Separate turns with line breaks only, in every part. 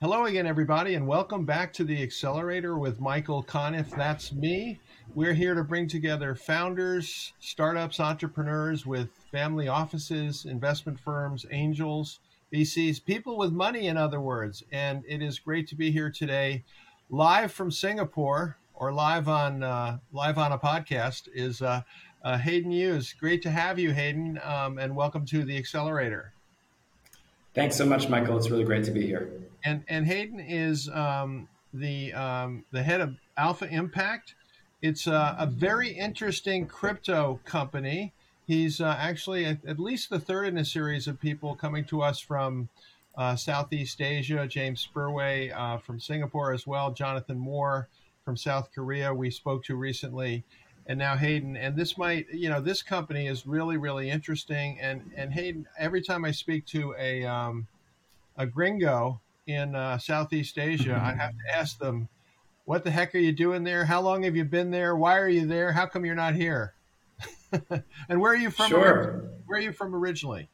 Hello again, everybody, and welcome back to the Accelerator with Michael Conniff. That's me. We're here to bring together founders, startups, entrepreneurs with family offices, investment firms, angels, VCs, people with money, in other words. And it is great to be here today, live from Singapore or live on uh, live on a podcast. Is uh, uh, Hayden Hughes? Great to have you, Hayden, um, and welcome to the Accelerator.
Thanks so much, Michael. It's really great to be here.
And and Hayden is um, the um, the head of Alpha Impact. It's a, a very interesting crypto company. He's uh, actually at, at, least the third in a series of people coming to us from uh, Southeast Asia. James Spurway uh, from Singapore as well. Jonathan Moore from South Korea we spoke to recently, and now Hayden. And this might, you know, this company is really really interesting. And and Hayden, every time I speak to a um, a gringo in uh, Southeast Asia, I have to ask them, "What the heck are you doing there? How long have you been there? Why are you there? How come you're not here?" and where are you from?
Sure.
Where are you from originally?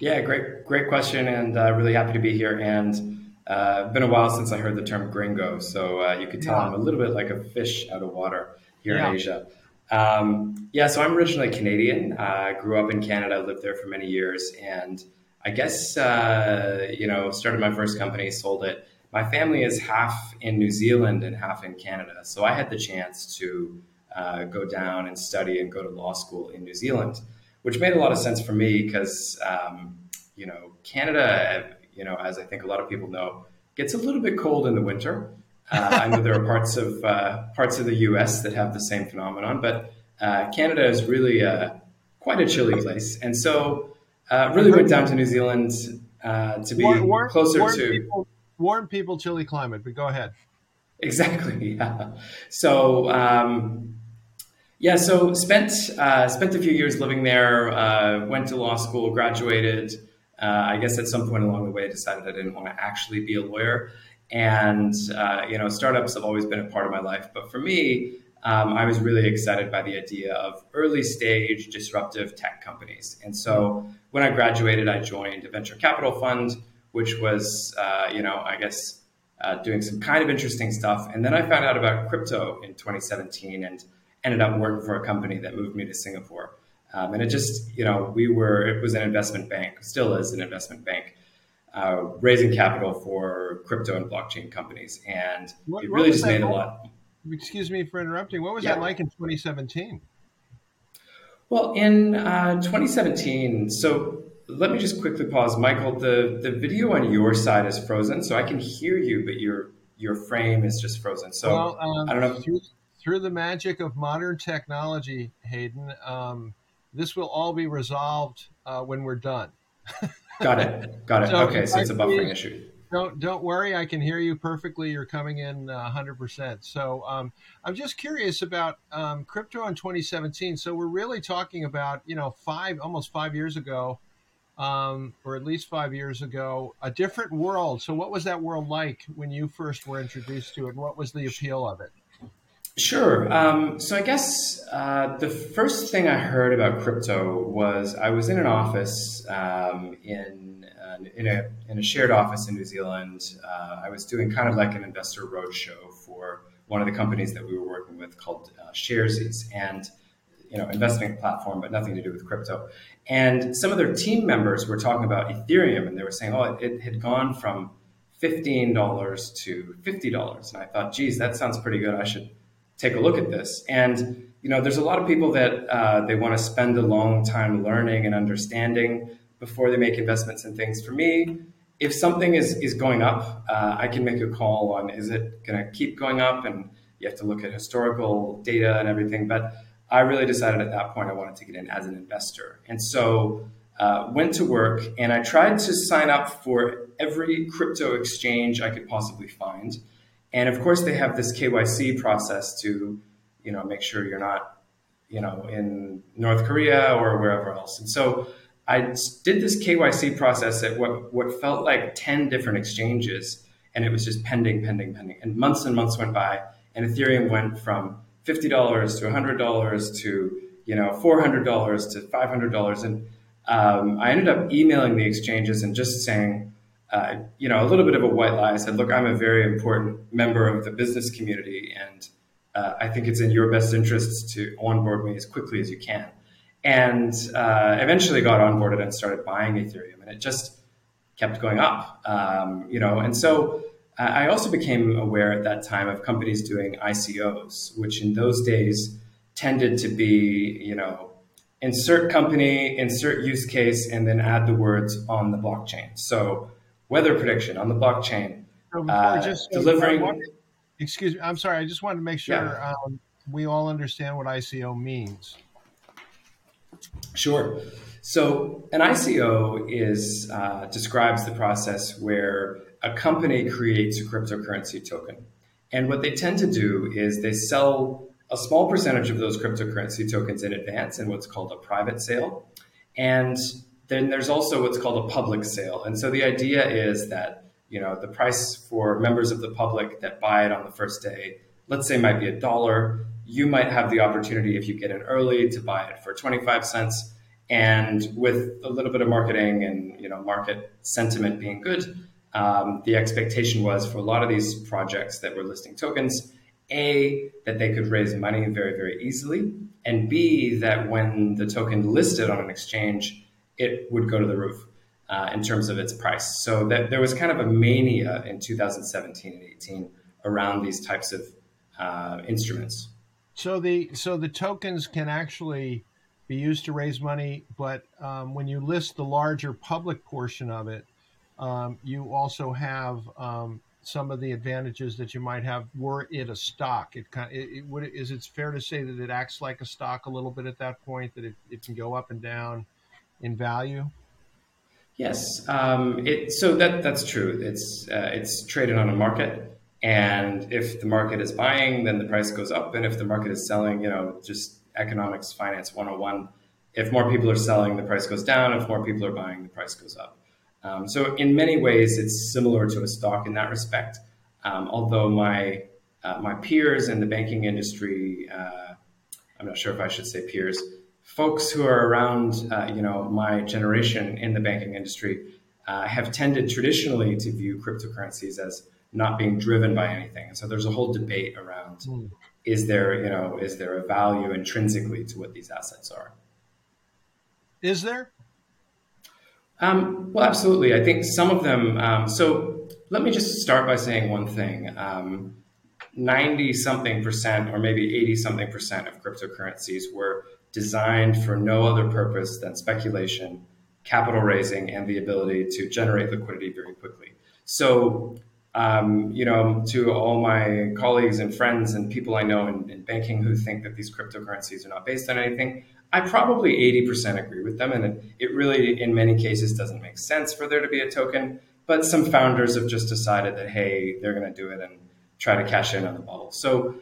Yeah, great, great question, and uh, really happy to be here. And uh, been a while since I heard the term gringo, so uh, you could tell yeah. I'm a little bit like a fish out of water here yeah. in Asia. Um, yeah, so I'm originally Canadian. I grew up in Canada, lived there for many years, and I guess, uh, you know, started my first company, sold it. My family is half in New Zealand and half in Canada. So I had the chance to uh, go down and study and go to law school in New Zealand, which made a lot of sense for me because, um, you know, Canada, you know, as I think a lot of people know, gets a little bit cold in the winter. Uh, I know there are parts of uh, parts of the U.S. that have the same phenomenon, but uh, Canada is really a, quite a chilly place, and so uh, really went down to New Zealand uh, to be warm, warm, closer
warm
to
people, warm people, chilly climate. But go ahead.
Exactly. Yeah. So um, yeah, so spent uh, spent a few years living there. Uh, went to law school, graduated. Uh, I guess at some point along the way, I decided I didn't want to actually be a lawyer. And uh, you know, startups have always been a part of my life. But for me, um, I was really excited by the idea of early stage disruptive tech companies. And so when I graduated, I joined a venture capital fund, which was, uh, you know, I guess uh, doing some kind of interesting stuff. And then I found out about crypto in 2017 and ended up working for a company that moved me to Singapore. Um, and it just, you know, we were, it was an investment bank, still is an investment bank. Uh, raising capital for crypto and blockchain companies, and what, it really just made a lot
excuse me for interrupting. What was yeah. that like in 2017?
Well, in uh, 2017, so let me just quickly pause, Michael. The the video on your side is frozen, so I can hear you, but your your frame is just frozen. So well, um, I don't know.
Through, through, the magic of modern technology, Hayden, um, this will all be resolved uh, when we're done.
Got it. Got it. So okay, so it's a buffering issue
don't don't worry. I can hear you perfectly. You're coming in uh, 100%. So um, I'm just curious about um, crypto in 2017. So we're really talking about you know five almost five years ago, um, or at least five years ago, a different world. So what was that world like when you first were introduced to it? And what was the appeal of it?
Sure. Um, so I guess uh, the first thing I heard about crypto was I was in an office um, in in a in a shared office in New Zealand. Uh, I was doing kind of like an investor roadshow for one of the companies that we were working with called uh, Sharesies, and you know, investing platform, but nothing to do with crypto. And some of their team members were talking about Ethereum, and they were saying, "Oh, it, it had gone from fifteen dollars to fifty dollars." And I thought, "Geez, that sounds pretty good. I should take a look at this." And you know, there's a lot of people that uh, they want to spend a long time learning and understanding before they make investments in things. For me, if something is, is going up, uh, I can make a call on is it going to keep going up? And you have to look at historical data and everything. But I really decided at that point I wanted to get in as an investor. And so uh, went to work and I tried to sign up for every crypto exchange I could possibly find. And of course, they have this KYC process to, you know, make sure you're not, you know, in North Korea or wherever else. And so I did this KYC process at what, what felt like 10 different exchanges, and it was just pending, pending, pending. And months and months went by, and Ethereum went from $50 to $100 to you know $400 to $500. And um, I ended up emailing the exchanges and just saying, uh, you know, a little bit of a white lie. I said, look, I'm a very important member of the business community, and uh, I think it's in your best interests to onboard me as quickly as you can. And uh, eventually got onboarded and started buying Ethereum, and it just kept going up. Um, you know, and so uh, I also became aware at that time of companies doing ICOs, which in those days tended to be, you know, insert company, insert use case, and then add the words on the blockchain. So weather prediction on the blockchain, uh, just, delivering.
excuse me, I'm sorry. I just wanted to make sure yeah. um, we all understand what ICO means.
Sure. So an ICO is uh, describes the process where a company creates a cryptocurrency token, and what they tend to do is they sell a small percentage of those cryptocurrency tokens in advance in what's called a private sale, and then there's also what's called a public sale. And so the idea is that you know the price for members of the public that buy it on the first day, let's say, might be a dollar. You might have the opportunity if you get in early to buy it for 25 cents. And with a little bit of marketing and you know market sentiment being good, um, the expectation was for a lot of these projects that were listing tokens, a that they could raise money very very easily, and b that when the token listed on an exchange it would go to the roof uh, in terms of its price. So that there was kind of a mania in 2017 and 18 around these types of uh, instruments.
So the so the tokens can actually be used to raise money, but um, when you list the larger public portion of it, um, you also have um, some of the advantages that you might have were it a stock. It kind it, it would is it fair to say that it acts like a stock a little bit at that point that it, it can go up and down in value?
Yes. Um, it, so that that's true. It's uh, it's traded on a market, and if the market is buying, then the price goes up, and if the market is selling, you know, just economics, finance 101. If more people are selling, the price goes down. If more people are buying, the price goes up. Um, so in many ways, it's similar to a stock in that respect. Um, although my uh, my peers in the banking industry, uh, I'm not sure if I should say peers, folks who are around, uh, you know, my generation in the banking industry uh, have tended traditionally to view cryptocurrencies as not being driven by anything. And so there's a whole debate around mm. is there, you know, is there a value intrinsically to what these assets are?
Is there?
Um, well, absolutely. I think some of them. Um, so let me just start by saying one thing. Um, 90 something percent, or maybe 80 something percent of cryptocurrencies were designed for no other purpose than speculation, capital raising, and the ability to generate liquidity very quickly. So, um, you know, to all my colleagues and friends and people I know in, in, banking who think that these cryptocurrencies are not based on anything, I probably 80% agree with them. And it, really, in many cases, doesn't make sense for there to be a token. But some founders have just decided that, hey, they're going to do it and try to cash in on the bubble. So,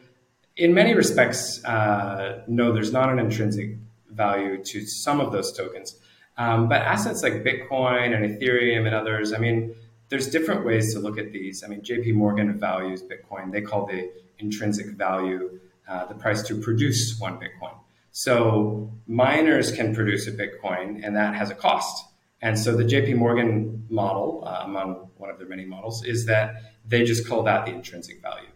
in many respects, uh, no, there's not an intrinsic value to some of those tokens. Um, but assets like Bitcoin and Ethereum and others, I mean, there's different ways to look at these. I mean, JP Morgan values Bitcoin. They call the intrinsic value uh, the price to produce one Bitcoin. So miners can produce a Bitcoin, and that has a cost. And so the JP Morgan model, uh, among one of their many models, is that they just call that the intrinsic value.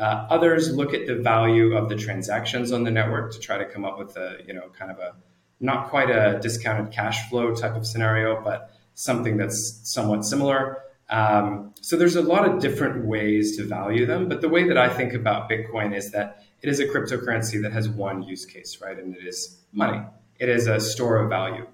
Uh, others look at the value of the transactions on the network to try to come up with a, you know, kind of a not quite a discounted cash flow type of scenario, but something that's somewhat similar. Um, so there's a lot of different ways to value them, but the way that I think about Bitcoin is that it is a cryptocurrency that has one use case, right? And it is money. It is a store of value.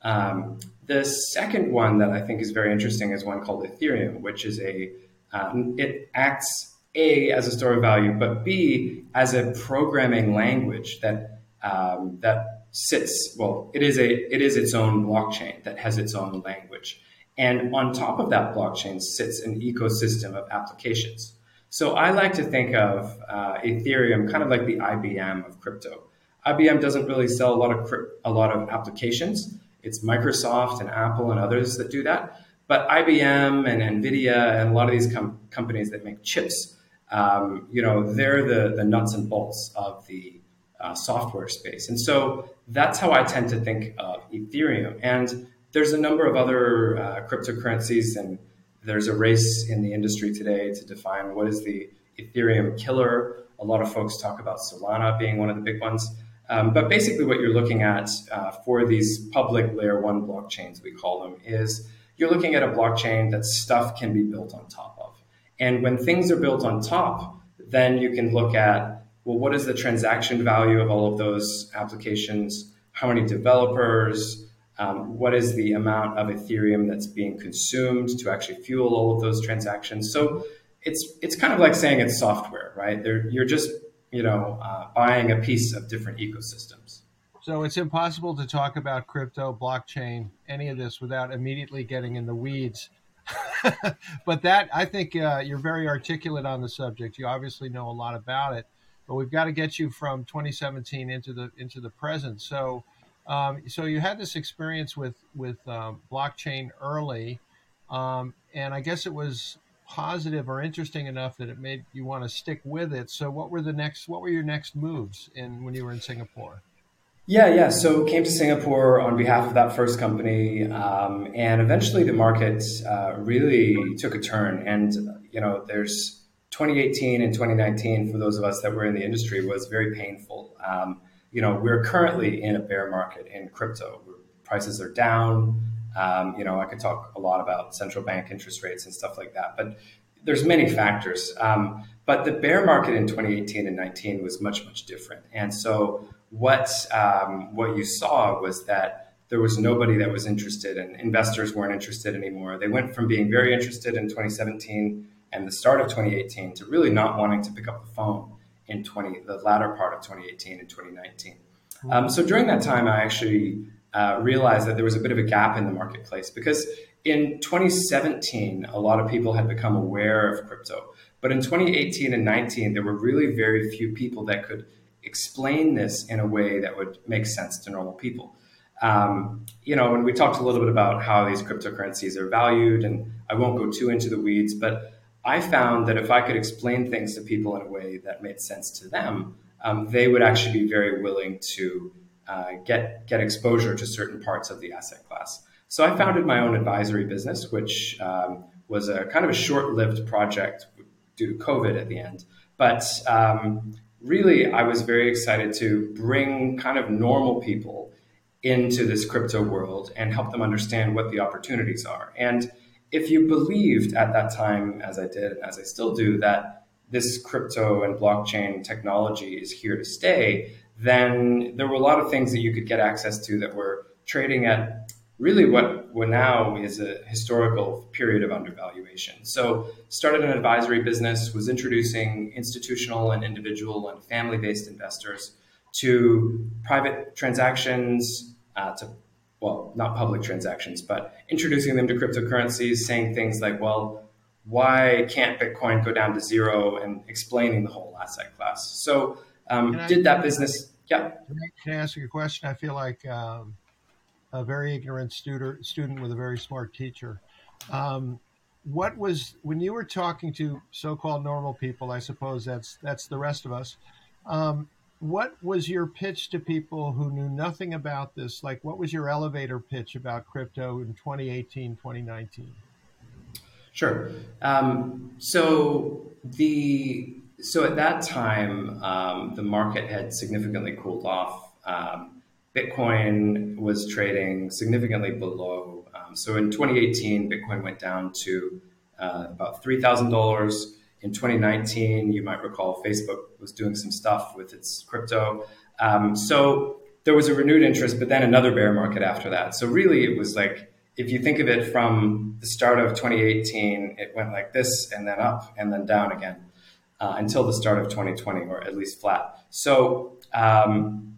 Um, the second one that I think is very interesting is one called Ethereum, which is a um, it acts a, as a store of value, but B, as a programming language that, um, that sits, well, it is, a, it is its own blockchain that has its own language. And on top of that blockchain sits an ecosystem of applications. So I like to think of uh, Ethereum kind of like the IBM of crypto. IBM doesn't really sell a lot of a lot of applications. It's Microsoft and Apple and others that do that. But IBM and Nvidia and a lot of these com- companies that make chips um, you know, they're the, the nuts and bolts of the uh, software space. And so that's how I tend to think of Ethereum. And there's a number of other uh, cryptocurrencies and there's a race in the industry today to define what is the Ethereum killer. A lot of folks talk about Solana being one of the big ones. Um, but basically, what you're looking at uh, for these public layer one blockchains, we call them, is you're looking at a blockchain that stuff can be built on top of. And when things are built on top, then you can look at well, what is the transaction value of all of those applications? How many developers? Um, what is the amount of Ethereum that's being consumed to actually fuel all of those transactions? So it's it's kind of like saying it's software, right? They're, you're just you know uh, buying a piece of different ecosystems.
So it's impossible to talk about crypto, blockchain, any of this without immediately getting in the weeds. but that I think uh, you're very articulate on the subject. You obviously know a lot about it, but we've got to get you from 2017 into the into the present. So, um, so you had this experience with with um, blockchain early, um, and I guess it was positive or interesting enough that it made you want to stick with it. So, what were the next? What were your next moves in when you were in Singapore?
Yeah, yeah. So came to Singapore on behalf of that first company, um, and eventually the market uh, really took a turn. And you know, there's 2018 and 2019 for those of us that were in the industry was very painful. Um, you know, we're currently in a bear market in crypto. Prices are down. Um, you know, I could talk a lot about central bank interest rates and stuff like that, but there's many factors. Um, but the bear market in 2018 and 19 was much, much different. And so what um, what you saw was that there was nobody that was interested, and investors weren't interested anymore. They went from being very interested in 2017 and the start of 2018 to really not wanting to pick up the phone in 20 the latter part of 2018 and 2019. Um, so during that time, I actually uh, realized that there was a bit of a gap in the marketplace because in 2017, a lot of people had become aware of crypto. But in 2018 and 19, there were really very few people that could explain this in a way that would make sense to normal people. Um, you know, and we talked a little bit about how these cryptocurrencies are valued, and I won't go too into the weeds, but I found that if I could explain things to people in a way that made sense to them, um, they would actually be very willing to uh, get get exposure to certain parts of the asset class. So I founded my own advisory business, which um, was a kind of a short-lived project due to COVID at the end. But um, really, I was very excited to bring kind of normal people into this crypto world and help them understand what the opportunities are. And if you believed at that time, as I did, as I still do, that this crypto and blockchain technology is here to stay, then there were a lot of things that you could get access to that were trading at really what, what now is a historical period of undervaluation. So started an advisory business, was introducing institutional and individual and family-based investors to private transactions, uh, to well, not public transactions, but introducing them to cryptocurrencies, saying things like, well, why can't Bitcoin go down to zero and explaining the whole asset class. So um, I, did that business. Yeah.
Can I ask you a question? I feel like um, a very ignorant student student with a very smart teacher. Um, what was when you were talking to so-called normal people? I suppose that's that's the rest of us. Um, what was your pitch to people who knew nothing about this? Like, what was your elevator pitch about crypto in 2018, 2019?
Sure. Um, so the so at that time, um, the market had significantly cooled off. Um, Bitcoin was trading significantly below. Um, so in 2018, Bitcoin went down to uh, about $3,000. In 2019, you might recall Facebook was doing some stuff with its crypto. Um, so there was a renewed interest, but then another bear market after that. So really, it was like if you think of it from the start of 2018, it went like this and then up and then down again uh, until the start of 2020, or at least flat. So um,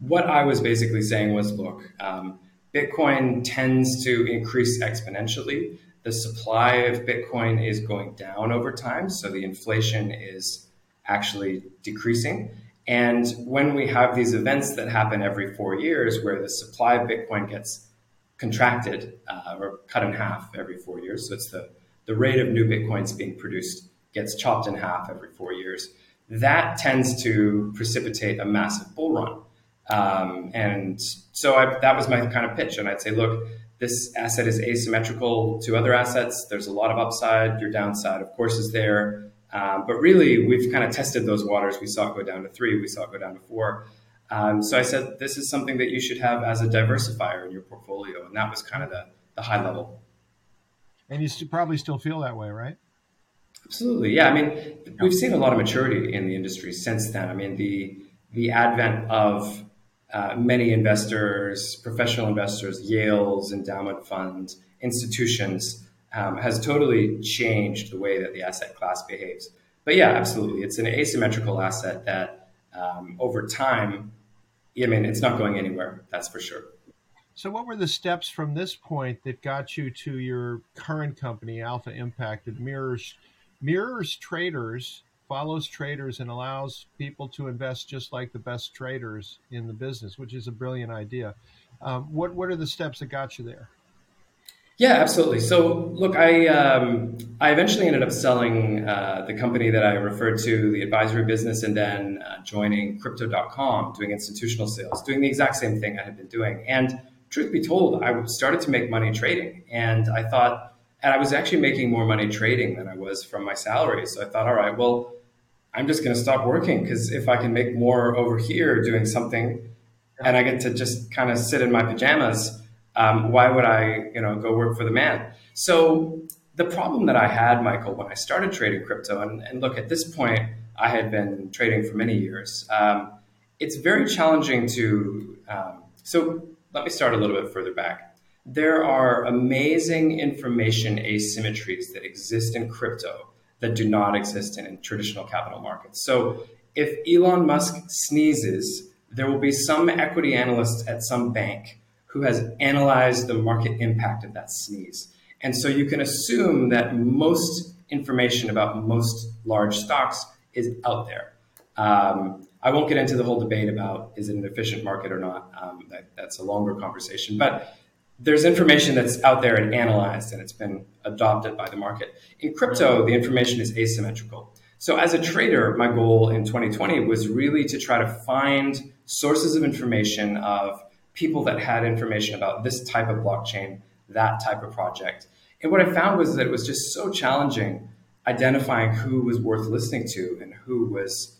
what I was basically saying was, look, um, Bitcoin tends to increase exponentially. The supply of Bitcoin is going down over time, so the inflation is actually decreasing. And when we have these events that happen every four years, where the supply of Bitcoin gets contracted uh, or cut in half every four years, so it's the, the rate of new Bitcoins being produced gets chopped in half every four years, that tends to precipitate a massive bull run. Um, and so I, that was my kind of pitch. And I'd say, look, this asset is asymmetrical to other assets. There's a lot of upside. Your downside, of course, is there. Um, but really, we've kind of tested those waters. We saw it go down to three. We saw it go down to four. Um, so I said, this is something that you should have as a diversifier in your portfolio. And that was kind of the, the high level.
And you st- probably still feel that way, right?
Absolutely. Yeah. I mean, we've seen a lot of maturity in the industry since then. I mean, the, the advent of uh, many investors, professional investors, Yale's endowment funds, institutions, um, has totally changed the way that the asset class behaves. But yeah, absolutely. It's an asymmetrical asset that um, over time, I mean, it's not going anywhere, that's for sure.
So, what were the steps from this point that got you to your current company, Alpha Impact, that mirrors mirrors traders, follows traders, and allows people to invest just like the best traders in the business, which is a brilliant idea. Um, what what are the steps that got you there?
Yeah, absolutely. So, look, I um, I eventually ended up selling uh, the company that I referred to, the advisory business, and then uh, joining Crypto.com, doing institutional sales, doing the exact same thing I had been doing. And truth be told, I started to make money trading, and I thought, and I was actually making more money trading than I was from my salary. So I thought, all right, well, I'm just going to stop working because if I can make more over here doing something, and I get to just kind of sit in my pajamas um, why would I, you know, go work for the man? So the problem that I had, Michael, when I started trading crypto, and, and look, at this point, I had been trading for many years. Um, it's very challenging to. Um, so let me start a little bit further back. There are amazing information asymmetries that exist in crypto that do not exist in, in traditional capital markets. So if Elon Musk sneezes, there will be some equity analyst at some bank who has analyzed the market impact of that sneeze. And so you can assume that most information about most large stocks is out there. Um, I won't get into the whole debate about is it an efficient market or not. Um, that, that's a longer conversation. But there's information that's out there and analyzed, and it's been adopted by the market. In crypto, the information is asymmetrical. So, as a trader, my goal in 2020 was really to try to find sources of information of people that had information about this type of blockchain, that type of project. And what I found was that it was just so challenging identifying who was worth listening to and who was,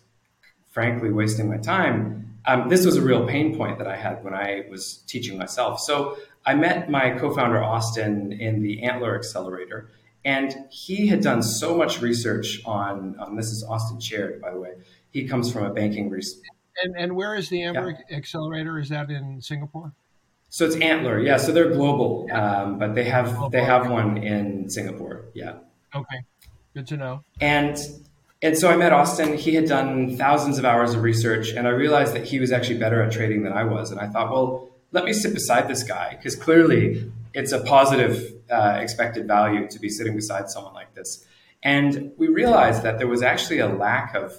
frankly, wasting my time. Um, this was a real pain point that I had when I was teaching myself. So I met my co founder, Austin, in the Antler Accelerator. And he had done so much research on, um, this is Austin Chaird, by the way. He comes from a banking research
and, and where is the Antler yeah. Accelerator? Is that in Singapore?
So it's Antler, yeah. So they're global, um, but they have they have one in Singapore, yeah.
Okay, good to know.
And and so I met Austin. He had done thousands of hours of research, and I realized that he was actually better at trading than I was. And I thought, well, let me sit beside this guy because clearly it's a positive uh, expected value to be sitting beside someone like this. And we realized that there was actually a lack of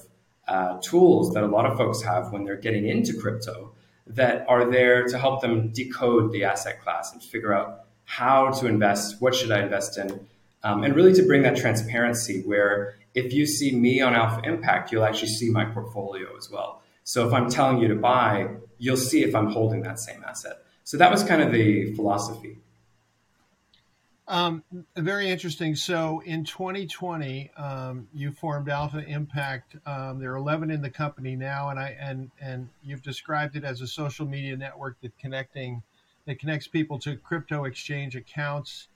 uh, tools that a lot of folks have when they're getting into crypto that are there to help them decode the asset class and figure out how to invest, what should I invest in, um, and really to bring that transparency where if you see me on Alpha Impact, you'll actually see my portfolio as well. So if I'm telling you to buy, you'll see if I'm holding that same asset. So that was kind of the philosophy.
Um, very interesting. So in 2020, um, you formed Alpha Impact. Um, there are 11 in the company now, and I and and you've described it as a social media network that connecting that connects people to crypto exchange accounts,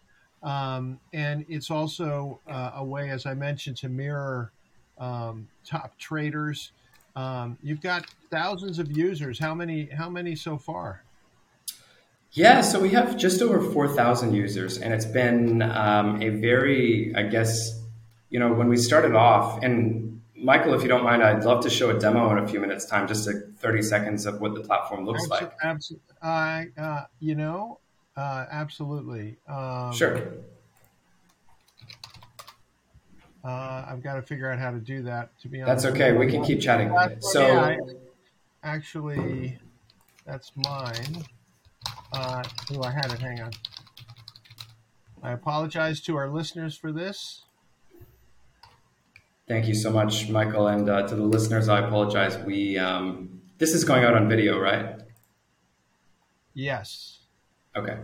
um, and it's also uh, a way, as I mentioned, to mirror um, top traders. Um, you've got thousands of users. How many? How many so far?
Yeah, so we have just over 4,000 users, and it's been um, a very, I guess, you know, when we started off, and Michael, if you don't mind, I'd love to show a demo in a few minutes' time, just a 30 seconds of what the platform looks like.
Absolutely. Uh, uh, you know, uh, absolutely.
Um, sure.
Uh, I've got to figure out how to do that, to be honest.
That's okay. We can keep chatting. So,
yeah, actually, that's mine. Uh, oh, I had it. Hang on. I apologize to our listeners for this.
Thank you so much, Michael, and uh, to the listeners, I apologize. We um, this is going out on video, right?
Yes.
Okay.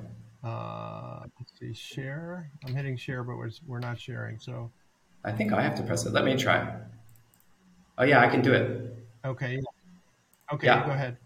Uh, let's see, share. I'm hitting share, but we're, we're not sharing. So
I think I have to press it. Let me try. Oh yeah, I can do it.
Okay. Okay,
Yeah.
go ahead.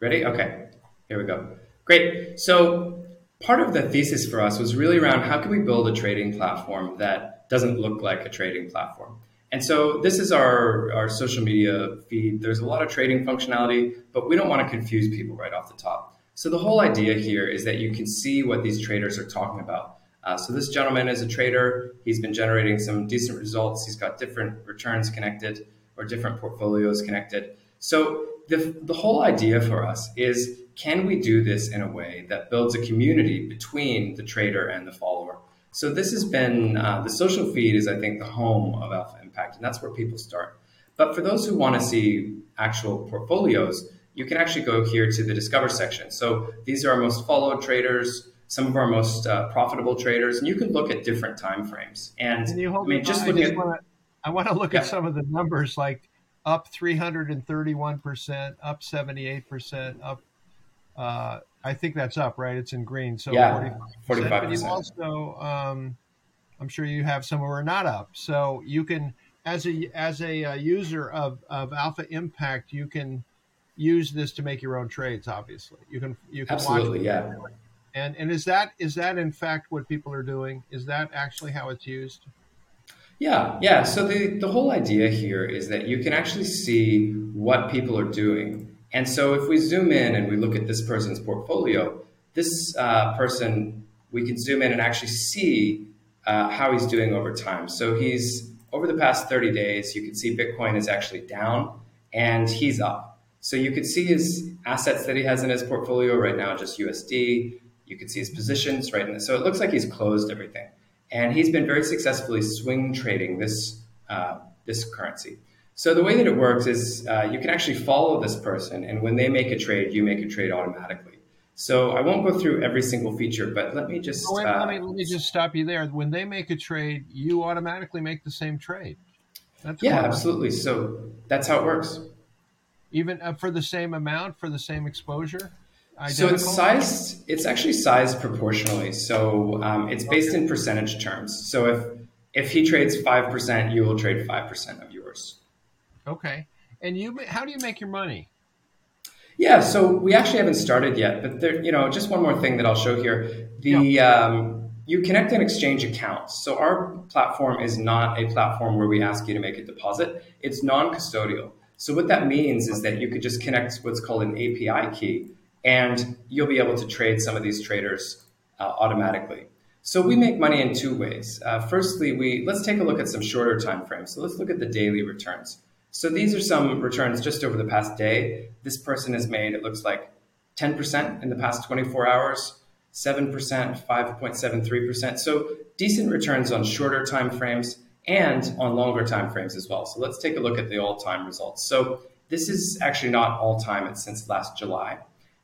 Ready? Okay. Here we go. Great. So part of the thesis for us was really around how can we build a trading platform that doesn't look like a trading platform. And so this is our, our social media feed. There's a lot of trading functionality, but we don't want to confuse people right off the top. So the whole idea here is that you can see what these traders are talking about. Uh, so this gentleman is a trader. He's been generating some decent results. He's got different returns connected or different portfolios connected. So the, the whole idea for us is can we do this in a way that builds a community between the trader and the follower? So this has been uh, the social feed is I think the home of Alpha Impact, and that's where people start. But for those who want to see actual portfolios, you can actually go here to the Discover section. So these are our most followed traders, some of our most uh, profitable traders, and you can look at different time frames. And
Can you
I
hold
mean, just
I
looking
just
at
want to. I want to look
Yeah.
at some of the numbers, like up 331 percent, up 78 percent, up. Uh, I think that's up, right? It's in green, so
Yeah,
45%. But you also, um, I'm sure you have some who are not up, so you can, as a as a uh, user of of Alpha Impact, you can use this to make your own trades. Obviously, you can you can watch
absolutely, yeah.
And and is that is that in fact what people are doing? Is that actually how it's used?
Yeah, yeah. So the, the whole idea here is that you can actually see what people are doing. And so if we zoom in and we look at this person's portfolio, this uh, person, we can zoom in and actually see uh, how he's doing over time. So he's, over the past 30 days, you can see Bitcoin is actually down and he's up. So you can see his assets that he has in his portfolio right now, just USD. You can see his positions right in So it looks like he's closed everything and he's been very successfully swing trading this uh, this currency. So the way that it works is uh, you can actually follow this person, and when they make a trade, you make a trade automatically. So I won't go through every single feature, but let me just
Oh, wait,
uh,
let me let me just stop you there. When they make a trade, you automatically make the same trade. That's
yeah, absolutely. So that's how it works.
Even uh, for the same amount, for the same exposure.
So it's sized. It's actually sized proportionally. So um, it's based in percentage terms. So if if he trades five percent, you will trade five percent of yours.
Okay. And you, how do you make your money?
Yeah, so we actually haven't started yet, but there, you know, just one more thing that I'll show here. The um, you connect and exchange accounts. So our platform is not a platform where we ask you to make a deposit. It's non-custodial. So what that means is that you could just connect what's called an API key, and you'll be able to trade some of these traders uh, automatically. So we make money in two ways. Uh, firstly, we let's take a look at some shorter time frames. So let's look at the daily returns. So these are some returns just over the past day. This person has made, it looks like 10% in the past 24 hours, 7%, 5.73%. So decent returns on shorter time frames and on longer time frames as well. So let's take a look at the all-time results. So this is actually not all-time, it's since last July.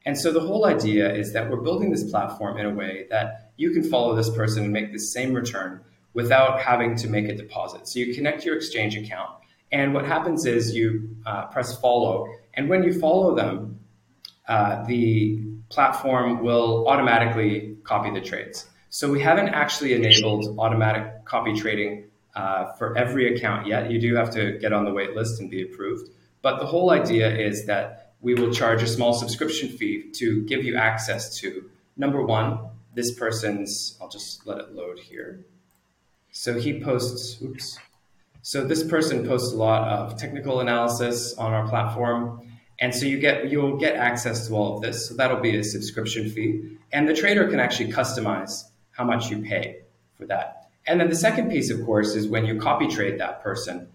And so the whole idea is that we're building this platform in a way that you can follow this person and make the same return without having to make a deposit. So you connect your exchange account, and what happens is you uh, press follow, and when you follow them, uh, the platform will automatically copy the trades. So we haven't actually enabled automatic copy trading uh, for every account yet. You do have to get on the wait list and be approved. But the whole idea is that we will charge a small subscription fee to give you access to number one, this person's, I'll just let it load here. So he posts, oops. So this person posts a lot of technical analysis on our platform. And so you get you'll get access to all of this. So that'll be a subscription fee. And the trader can actually customize how much you pay for that. And then the second piece, of course, is when you copy trade that person,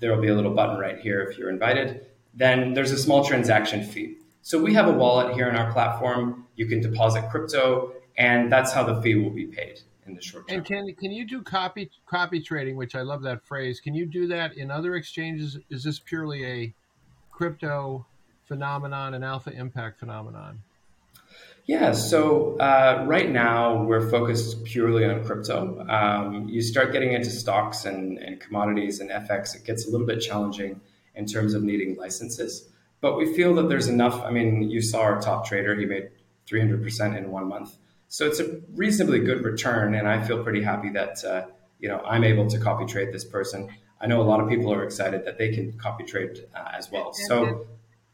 there will be a little button right here if you're invited. Then there's a small transaction fee. So we have a wallet here in our platform. You can deposit crypto, and that's how the fee will be paid in the short term.
And can can you do copy copy trading, which I love that phrase? Can you do that in other exchanges? Is this purely a crypto phenomenon, an alpha impact phenomenon?
Yeah, so uh, right now we're focused purely on crypto. Um, you start getting into stocks and, and commodities and FX, it gets a little bit challenging in terms of needing licenses. But we feel that there's enough. I mean, you saw our top trader, he made 300% in one month. So it's a reasonably good return, and I feel pretty happy that uh, you know I'm able to copy trade this person. I know a lot of people are excited that they can copy trade uh, as well. So.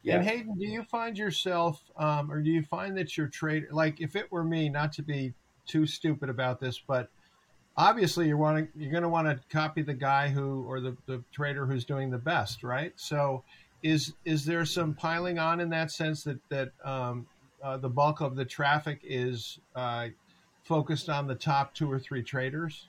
Yeah. And Hayden, do you find yourself, um, or do you find that your trade, like if it were me, not to be too stupid about this, but obviously you're wanting, you're going to want to copy the guy who, or the, the trader who's doing the best, right? So, is is there some piling on in that sense that that um, uh, the bulk of the traffic is uh, focused on the top two or three traders?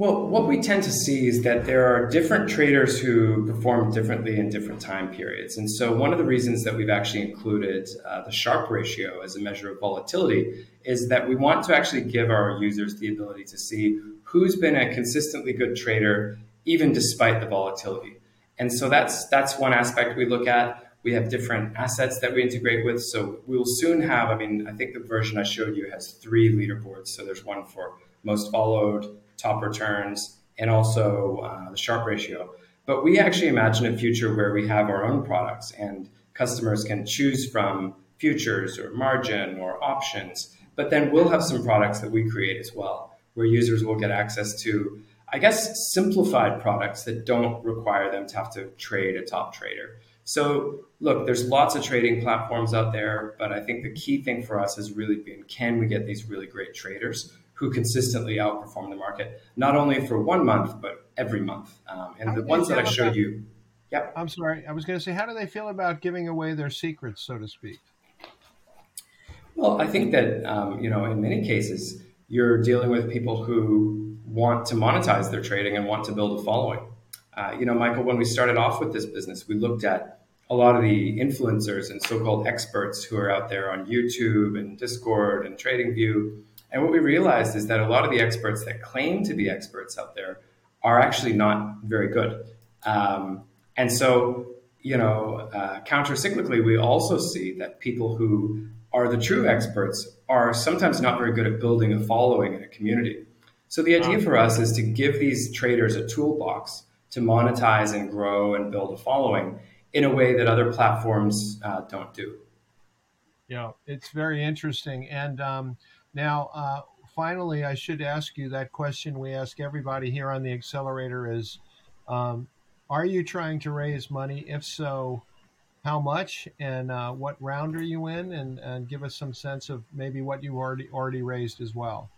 Well, what we tend to see is that there are different traders who perform differently in different time periods. And so, one of the reasons that we've actually included uh, the Sharpe ratio as a measure of volatility is that we want to actually give our users the ability to see who's been a consistently good trader, even despite the volatility. And so, that's, that's one aspect we look at. We have different assets that we integrate with. So, we will soon have, I mean, I think the version I showed you has three leaderboards. So, there's one for most followed top returns, and also uh, the Sharpe ratio. But we actually imagine a future where we have our own products and customers can choose from futures or margin or options. But then we'll have some products that we create as well, where users will get access to, I guess, simplified products that don't require them to have to trade a top trader. So, look, there's lots of trading platforms out there, but I think the key thing for us has really been can we get these really great traders who consistently outperform the market, not only for one month, but every month. Um, and the ones that I showed you,
yep. I'm sorry, I was going to say, how do they feel about giving away their secrets, so to speak?
Well, I think that, um, you know, in many cases, you're dealing with people who want to monetize their trading and want to build a following. Uh, you know, Michael, when we started off with this business, we looked at a lot of the influencers and so-called experts who are out there on YouTube and Discord and TradingView and what we realized is that a lot of the experts that claim to be experts out there are actually not very good. Um, and so, you know, uh, counter cyclically, we also see that people who are the true experts are sometimes not very good at building a following in a community. So the idea for us is to give these traders a toolbox to monetize and grow and build a following in a way that other platforms uh, don't do.
Yeah, it's very interesting. And um, now, uh, finally, I should ask you that question we ask everybody here on the accelerator is um, Are you trying to raise money? If so, how much and uh, what round are you in? And, and give us some sense of maybe what you already already raised as well.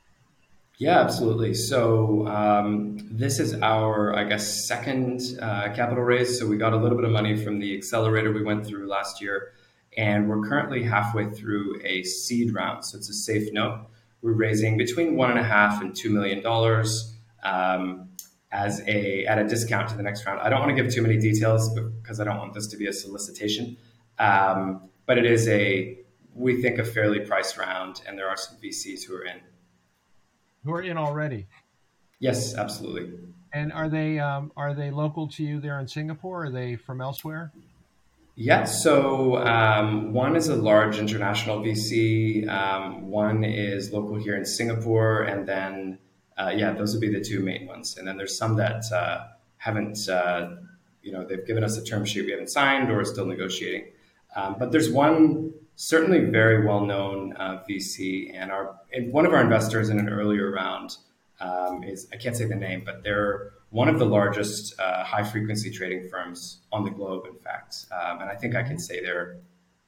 Yeah, absolutely. So um, this is our, I guess, second uh, capital raise. So we got a little bit of money from the accelerator we went through last year and we're currently halfway through a seed round. So it's a safe note. We're raising between one and a half and two million dollars um, as a at a discount to the next round. I don't want to give too many details because I don't want this to be a solicitation. Um, but it is a we think a fairly priced round, and there are some VCs who are in.
Who are in already?
Yes, absolutely.
And are they um, are they local to you there in Singapore? Or are they from elsewhere?
Yeah, so um, one is a large international VC, um, one is local here in Singapore, and then, uh, yeah, those would be the two main ones. And then there's some that uh, haven't, uh, you know, they've given us a term sheet we haven't signed or are still negotiating. Um, but there's one certainly very well known uh, VC, and our and one of our investors in an earlier round um, is, I can't say the name, but they're one of the largest uh, high frequency trading firms on the globe, in fact. Um, and I think I can say they're,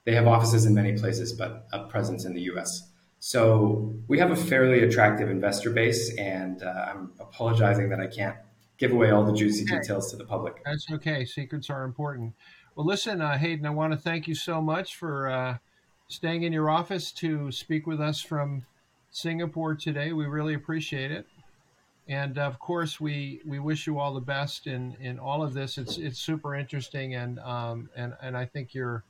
they have offices in many places, but a presence in the US. So we have a fairly attractive investor base, and uh, I'm apologizing that I can't give away all the juicy details to the public.
That's okay. Secrets are important. Well, listen, uh, Hayden, I want to thank you so much for uh, staying in your office to speak with us from Singapore today. We really appreciate it and of course we we wish you all the best in in all of this. It's it's super interesting and um and and i think you're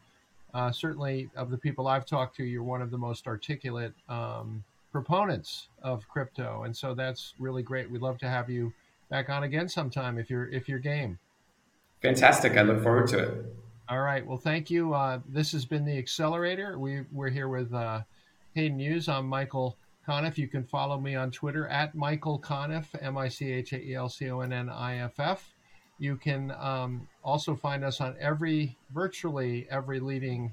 uh, certainly of the people i've talked to you're one of the most articulate um, proponents of crypto. And so that's really great. We'd love to have you back on again sometime if you're if you're game.
Fantastic. I look forward to it.
All right. Well thank you. Uh, this has been the accelerator. We we're here with uh, hayden Hughes. i'm michael Conniff. You can follow me on Twitter at Michael Conniff, M I C H A E L C O N N I F F. You can um, also find us on every, virtually every leading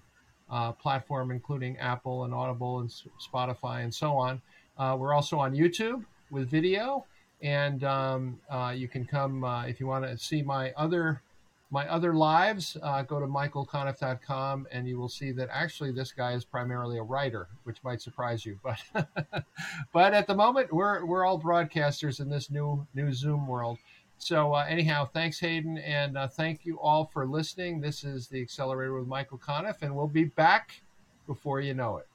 uh, platform, including Apple and Audible and Spotify and so on. Uh, we're also on YouTube with video, and um, uh, you can come uh, if you want to see my other my other lives. Uh, go to michaelconniff.com, and you will see that actually this guy is primarily a writer, which might surprise you. But but at the moment, we're we're all broadcasters in this new new Zoom world. So, uh, anyhow, thanks, Hayden, and uh, thank you all for listening. This is the Accelerator with Michael Conniff, and we'll be back before you know it.